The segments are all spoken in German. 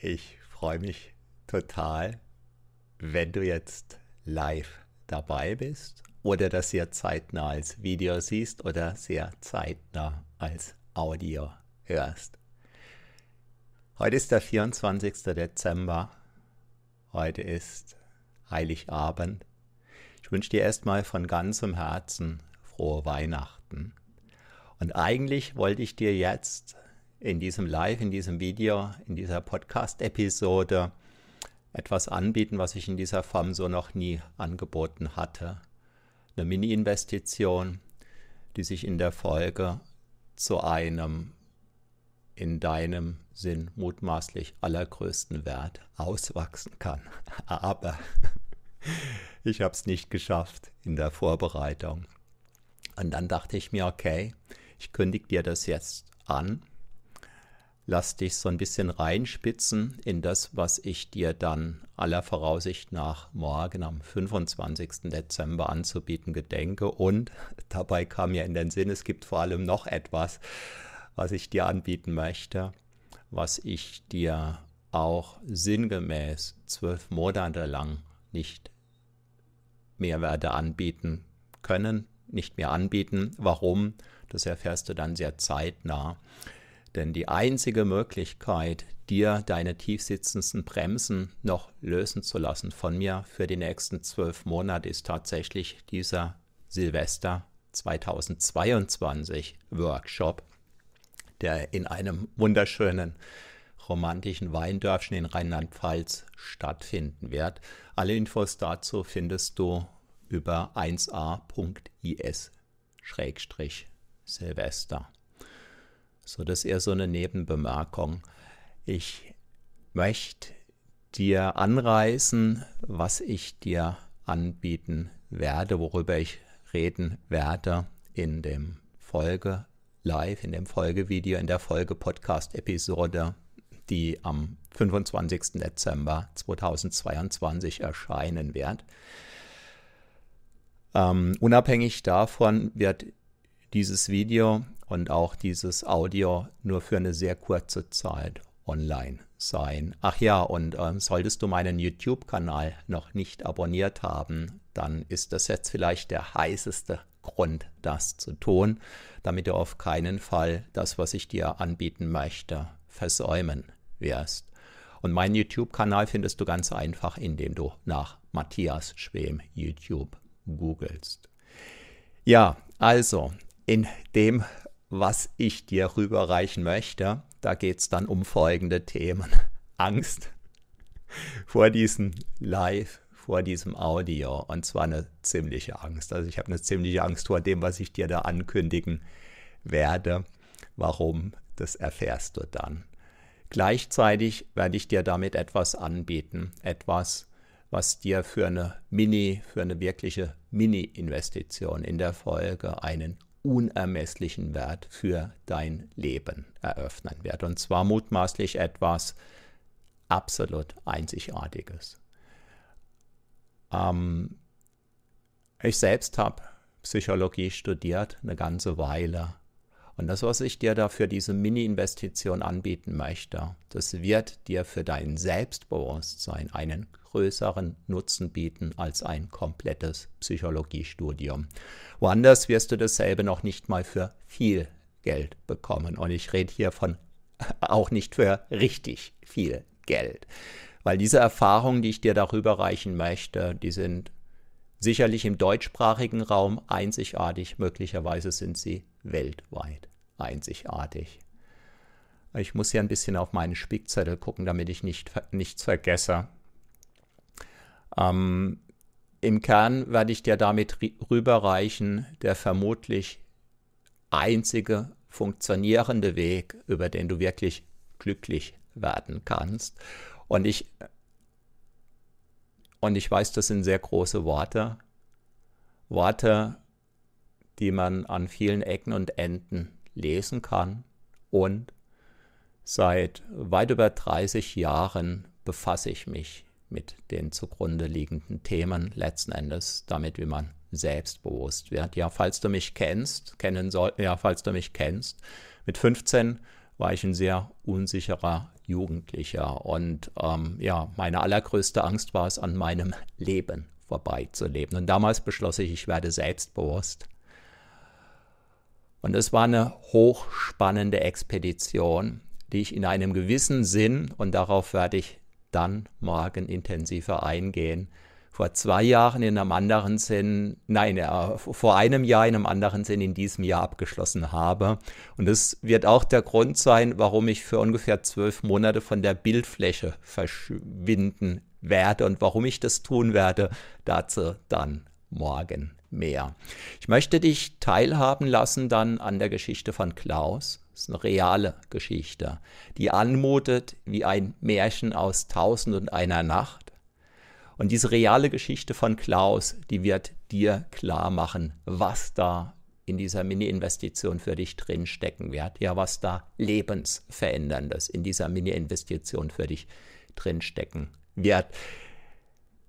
Ich freue mich total, wenn du jetzt live dabei bist oder das sehr zeitnah als Video siehst oder sehr zeitnah als Audio hörst. Heute ist der 24. Dezember. Heute ist Heiligabend. Ich wünsche dir erstmal von ganzem Herzen frohe Weihnachten. Und eigentlich wollte ich dir jetzt in diesem Live, in diesem Video, in dieser Podcast-Episode etwas anbieten, was ich in dieser Form so noch nie angeboten hatte. Eine Mini-Investition, die sich in der Folge zu einem in deinem Sinn mutmaßlich allergrößten Wert auswachsen kann. Aber ich habe es nicht geschafft in der Vorbereitung. Und dann dachte ich mir, okay, ich kündige dir das jetzt an lass dich so ein bisschen reinspitzen in das, was ich dir dann aller Voraussicht nach morgen am 25. Dezember anzubieten gedenke. Und dabei kam mir in den Sinn, es gibt vor allem noch etwas, was ich dir anbieten möchte, was ich dir auch sinngemäß zwölf Monate lang nicht mehr werde anbieten können, nicht mehr anbieten. Warum? Das erfährst du dann sehr zeitnah. Denn die einzige Möglichkeit, dir deine tiefsitzenden Bremsen noch lösen zu lassen von mir für die nächsten zwölf Monate, ist tatsächlich dieser Silvester 2022 Workshop, der in einem wunderschönen romantischen Weindörfchen in Rheinland-Pfalz stattfinden wird. Alle Infos dazu findest du über 1a.is-silvester. So, das ist eher so eine Nebenbemerkung. Ich möchte dir anreißen, was ich dir anbieten werde, worüber ich reden werde in dem Folge live, in dem Folgevideo, in der Folge-Podcast-Episode, die am 25. Dezember 2022 erscheinen wird. Ähm, unabhängig davon wird dieses Video und auch dieses Audio nur für eine sehr kurze Zeit online sein. Ach ja, und äh, solltest du meinen YouTube-Kanal noch nicht abonniert haben, dann ist das jetzt vielleicht der heißeste Grund, das zu tun, damit du auf keinen Fall das, was ich dir anbieten möchte, versäumen wirst. Und meinen YouTube-Kanal findest du ganz einfach, indem du nach Matthias Schwem YouTube googelst. Ja, also in dem was ich dir rüberreichen möchte. Da geht es dann um folgende Themen. Angst vor diesem Live, vor diesem Audio. Und zwar eine ziemliche Angst. Also ich habe eine ziemliche Angst vor dem, was ich dir da ankündigen werde. Warum, das erfährst du dann. Gleichzeitig werde ich dir damit etwas anbieten. Etwas, was dir für eine Mini, für eine wirkliche Mini-Investition in der Folge einen unermesslichen Wert für dein Leben eröffnen wird. Und zwar mutmaßlich etwas absolut Einzigartiges. Ähm, ich selbst habe Psychologie studiert eine ganze Weile. Und das, was ich dir da für diese Mini-Investition anbieten möchte, das wird dir für dein Selbstbewusstsein einen größeren Nutzen bieten als ein komplettes Psychologiestudium. Woanders wirst du dasselbe noch nicht mal für viel Geld bekommen. Und ich rede hier von auch nicht für richtig viel Geld. Weil diese Erfahrungen, die ich dir darüber reichen möchte, die sind sicherlich im deutschsprachigen Raum einzigartig. Möglicherweise sind sie weltweit einzigartig. Ich muss hier ein bisschen auf meinen Spickzettel gucken, damit ich nicht, nichts vergesse. Ähm, Im Kern werde ich dir damit rüberreichen, der vermutlich einzige funktionierende Weg, über den du wirklich glücklich werden kannst. Und ich, und ich weiß, das sind sehr große Worte. Worte, die man an vielen Ecken und Enden lesen kann. Und seit weit über 30 Jahren befasse ich mich mit den zugrunde liegenden Themen letzten Endes damit, wie man selbstbewusst wird. Ja, falls du mich kennst, kennen soll, ja, falls du mich kennst, mit 15 war ich ein sehr unsicherer Jugendlicher. Und ähm, ja, meine allergrößte Angst war es, an meinem Leben vorbeizuleben. Und damals beschloss ich, ich werde selbstbewusst. Und es war eine hochspannende Expedition, die ich in einem gewissen Sinn, und darauf werde ich dann morgen intensiver eingehen, vor zwei Jahren in einem anderen Sinn, nein, vor einem Jahr in einem anderen Sinn in diesem Jahr abgeschlossen habe. Und das wird auch der Grund sein, warum ich für ungefähr zwölf Monate von der Bildfläche verschwinden werde und warum ich das tun werde, dazu dann morgen mehr. Ich möchte dich teilhaben lassen dann an der Geschichte von Klaus. Das ist eine reale Geschichte, die anmutet wie ein Märchen aus Tausend und einer Nacht und diese reale Geschichte von Klaus, die wird dir klar machen, was da in dieser Mini-Investition für dich drinstecken wird. Ja, was da lebensveränderndes in dieser Mini-Investition für dich drinstecken wird.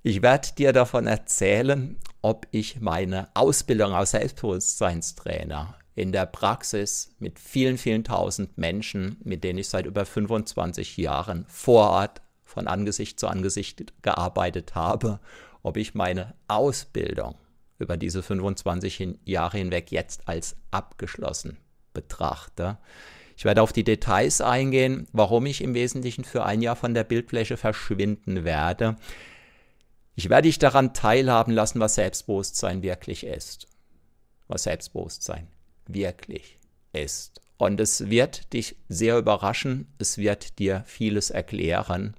Ich werde dir davon erzählen, ob ich meine Ausbildung als Selbstbewusstseinstrainer in der Praxis mit vielen, vielen tausend Menschen, mit denen ich seit über 25 Jahren vor Ort von Angesicht zu Angesicht gearbeitet habe, ob ich meine Ausbildung über diese 25 Jahre hinweg jetzt als abgeschlossen betrachte. Ich werde auf die Details eingehen, warum ich im Wesentlichen für ein Jahr von der Bildfläche verschwinden werde. Ich werde dich daran teilhaben lassen, was Selbstbewusstsein wirklich ist. Was Selbstbewusstsein wirklich ist. Und es wird dich sehr überraschen, es wird dir vieles erklären.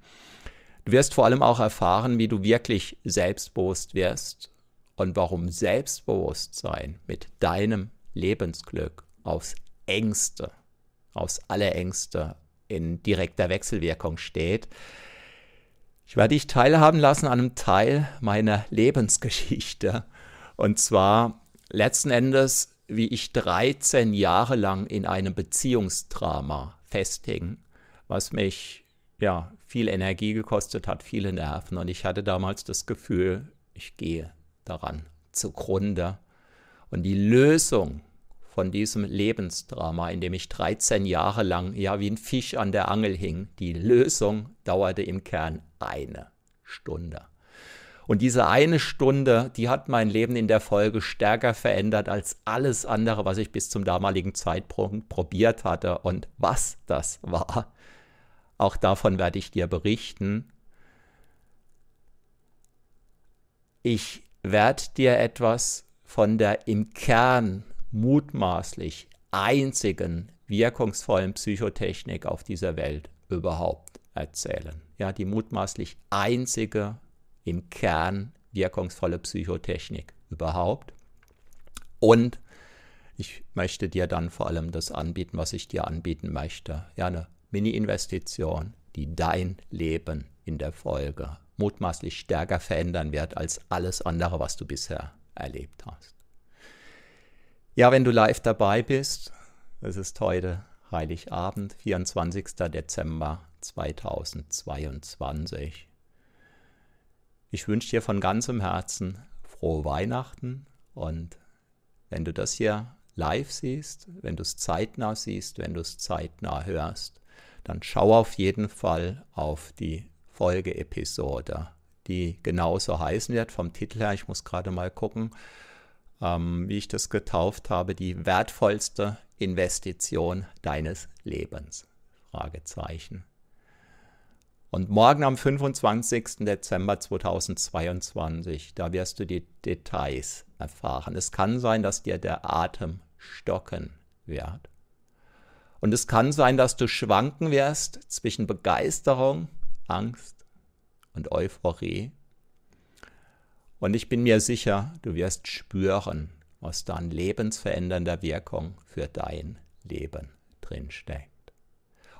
Du wirst vor allem auch erfahren, wie du wirklich selbstbewusst wirst und warum Selbstbewusstsein mit deinem Lebensglück aufs engste, aufs allerengste in direkter Wechselwirkung steht. Ich werde dich teilhaben lassen an einem Teil meiner Lebensgeschichte. Und zwar letzten Endes wie ich 13 Jahre lang in einem Beziehungsdrama festhing, was mich ja viel Energie gekostet hat, viele Nerven. Und ich hatte damals das Gefühl, ich gehe daran zugrunde. Und die Lösung von diesem Lebensdrama, in dem ich 13 Jahre lang ja wie ein Fisch an der Angel hing, die Lösung dauerte im Kern eine Stunde. Und diese eine Stunde, die hat mein Leben in der Folge stärker verändert als alles andere, was ich bis zum damaligen Zeitpunkt probiert hatte. Und was das war, auch davon werde ich dir berichten. Ich werde dir etwas von der im Kern mutmaßlich einzigen wirkungsvollen Psychotechnik auf dieser Welt überhaupt erzählen. Ja, die mutmaßlich einzige im Kern wirkungsvolle Psychotechnik überhaupt. Und ich möchte dir dann vor allem das anbieten, was ich dir anbieten möchte. Ja, eine Mini-Investition, die dein Leben in der Folge mutmaßlich stärker verändern wird als alles andere, was du bisher erlebt hast. Ja, wenn du live dabei bist, es ist heute Heiligabend, 24. Dezember 2022. Ich wünsche dir von ganzem Herzen frohe Weihnachten und wenn du das hier live siehst, wenn du es zeitnah siehst, wenn du es zeitnah hörst, dann schau auf jeden Fall auf die Folgeepisode, die genauso heißen wird vom Titel her. Ich muss gerade mal gucken, ähm, wie ich das getauft habe. Die wertvollste Investition deines Lebens. Fragezeichen. Und morgen am 25. Dezember 2022, da wirst du die Details erfahren. Es kann sein, dass dir der Atem stocken wird. Und es kann sein, dass du schwanken wirst zwischen Begeisterung, Angst und Euphorie. Und ich bin mir sicher, du wirst spüren, was da an lebensverändernder Wirkung für dein Leben drinsteckt.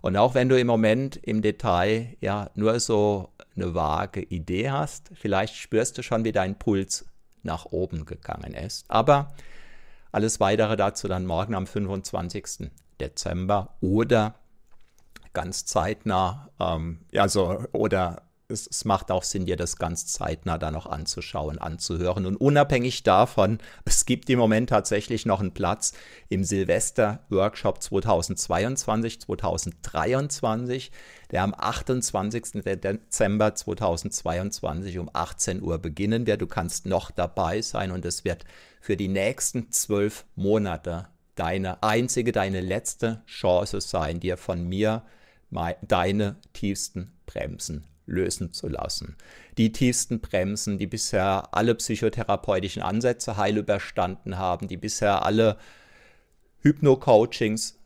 Und auch wenn du im Moment im Detail ja nur so eine vage Idee hast, vielleicht spürst du schon, wie dein Puls nach oben gegangen ist. Aber alles weitere dazu dann morgen am 25. Dezember oder ganz zeitnah, ähm, also oder es, es, macht auch Sinn, dir das ganz zeitnah dann noch anzuschauen, anzuhören. Und unabhängig davon, es gibt im Moment tatsächlich noch einen Platz im Silvester-Workshop 2022, 2023, der am 28. Dezember 2022 um 18 Uhr beginnen wird. Du kannst noch dabei sein und es wird für die nächsten zwölf Monate deine einzige, deine letzte Chance sein, dir von mir deine tiefsten Bremsen lösen zu lassen. Die tiefsten Bremsen, die bisher alle psychotherapeutischen Ansätze heil überstanden haben, die bisher alle Hypno-Coachings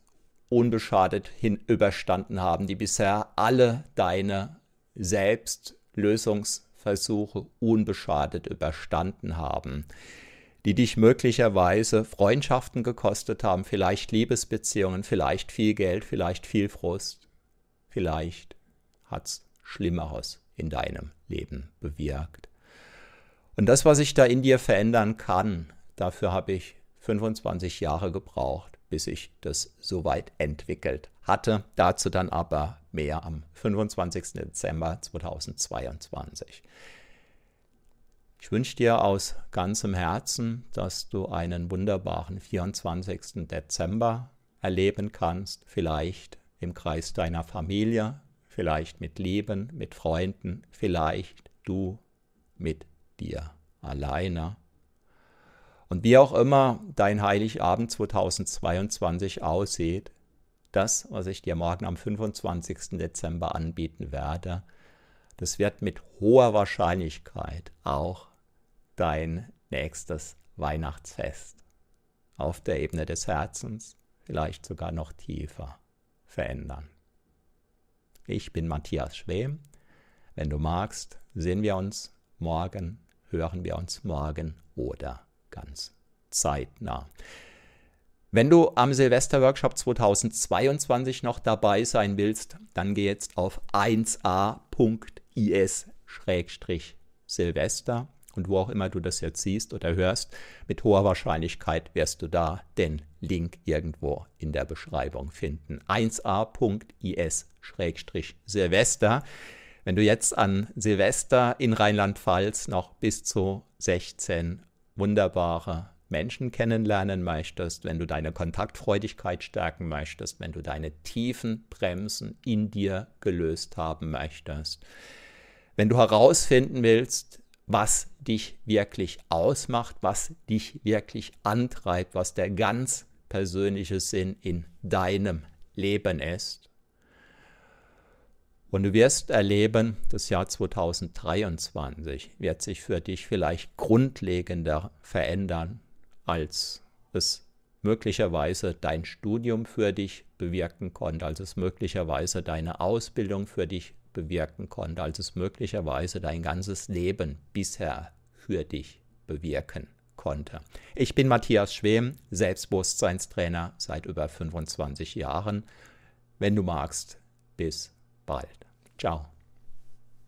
unbeschadet hin überstanden haben, die bisher alle deine Selbstlösungsversuche unbeschadet überstanden haben, die dich möglicherweise Freundschaften gekostet haben, vielleicht Liebesbeziehungen, vielleicht viel Geld, vielleicht viel Frust, vielleicht hat es Schlimmeres in deinem Leben bewirkt. Und das, was ich da in dir verändern kann, dafür habe ich 25 Jahre gebraucht, bis ich das so weit entwickelt hatte. Dazu dann aber mehr am 25. Dezember 2022. Ich wünsche dir aus ganzem Herzen, dass du einen wunderbaren 24. Dezember erleben kannst, vielleicht im Kreis deiner Familie, vielleicht mit Leben, mit Freunden, vielleicht du mit dir alleine. Und wie auch immer dein Heiligabend 2022 aussieht, das, was ich dir morgen am 25. Dezember anbieten werde, das wird mit hoher Wahrscheinlichkeit auch dein nächstes Weihnachtsfest auf der Ebene des Herzens, vielleicht sogar noch tiefer verändern. Ich bin Matthias Schwem. Wenn du magst, sehen wir uns morgen, hören wir uns morgen oder ganz zeitnah. Wenn du am Silvester-Workshop 2022 noch dabei sein willst, dann geh jetzt auf 1a.is-silvester und wo auch immer du das jetzt siehst oder hörst, mit hoher Wahrscheinlichkeit wirst du da den Link irgendwo in der Beschreibung finden. 1a.is-silvester. Wenn du jetzt an Silvester in Rheinland-Pfalz noch bis zu 16 wunderbare Menschen kennenlernen möchtest, wenn du deine Kontaktfreudigkeit stärken möchtest, wenn du deine tiefen Bremsen in dir gelöst haben möchtest, wenn du herausfinden willst, was dich wirklich ausmacht, was dich wirklich antreibt, was der ganz persönliche Sinn in deinem Leben ist. Und du wirst erleben, das Jahr 2023 wird sich für dich vielleicht grundlegender verändern, als es möglicherweise dein Studium für dich bewirken konnte, als es möglicherweise deine Ausbildung für dich bewirken konnte, als es möglicherweise dein ganzes Leben bisher für dich bewirken konnte. Ich bin Matthias Schwem, Selbstbewusstseinstrainer seit über 25 Jahren. Wenn du magst, bis bald. Ciao.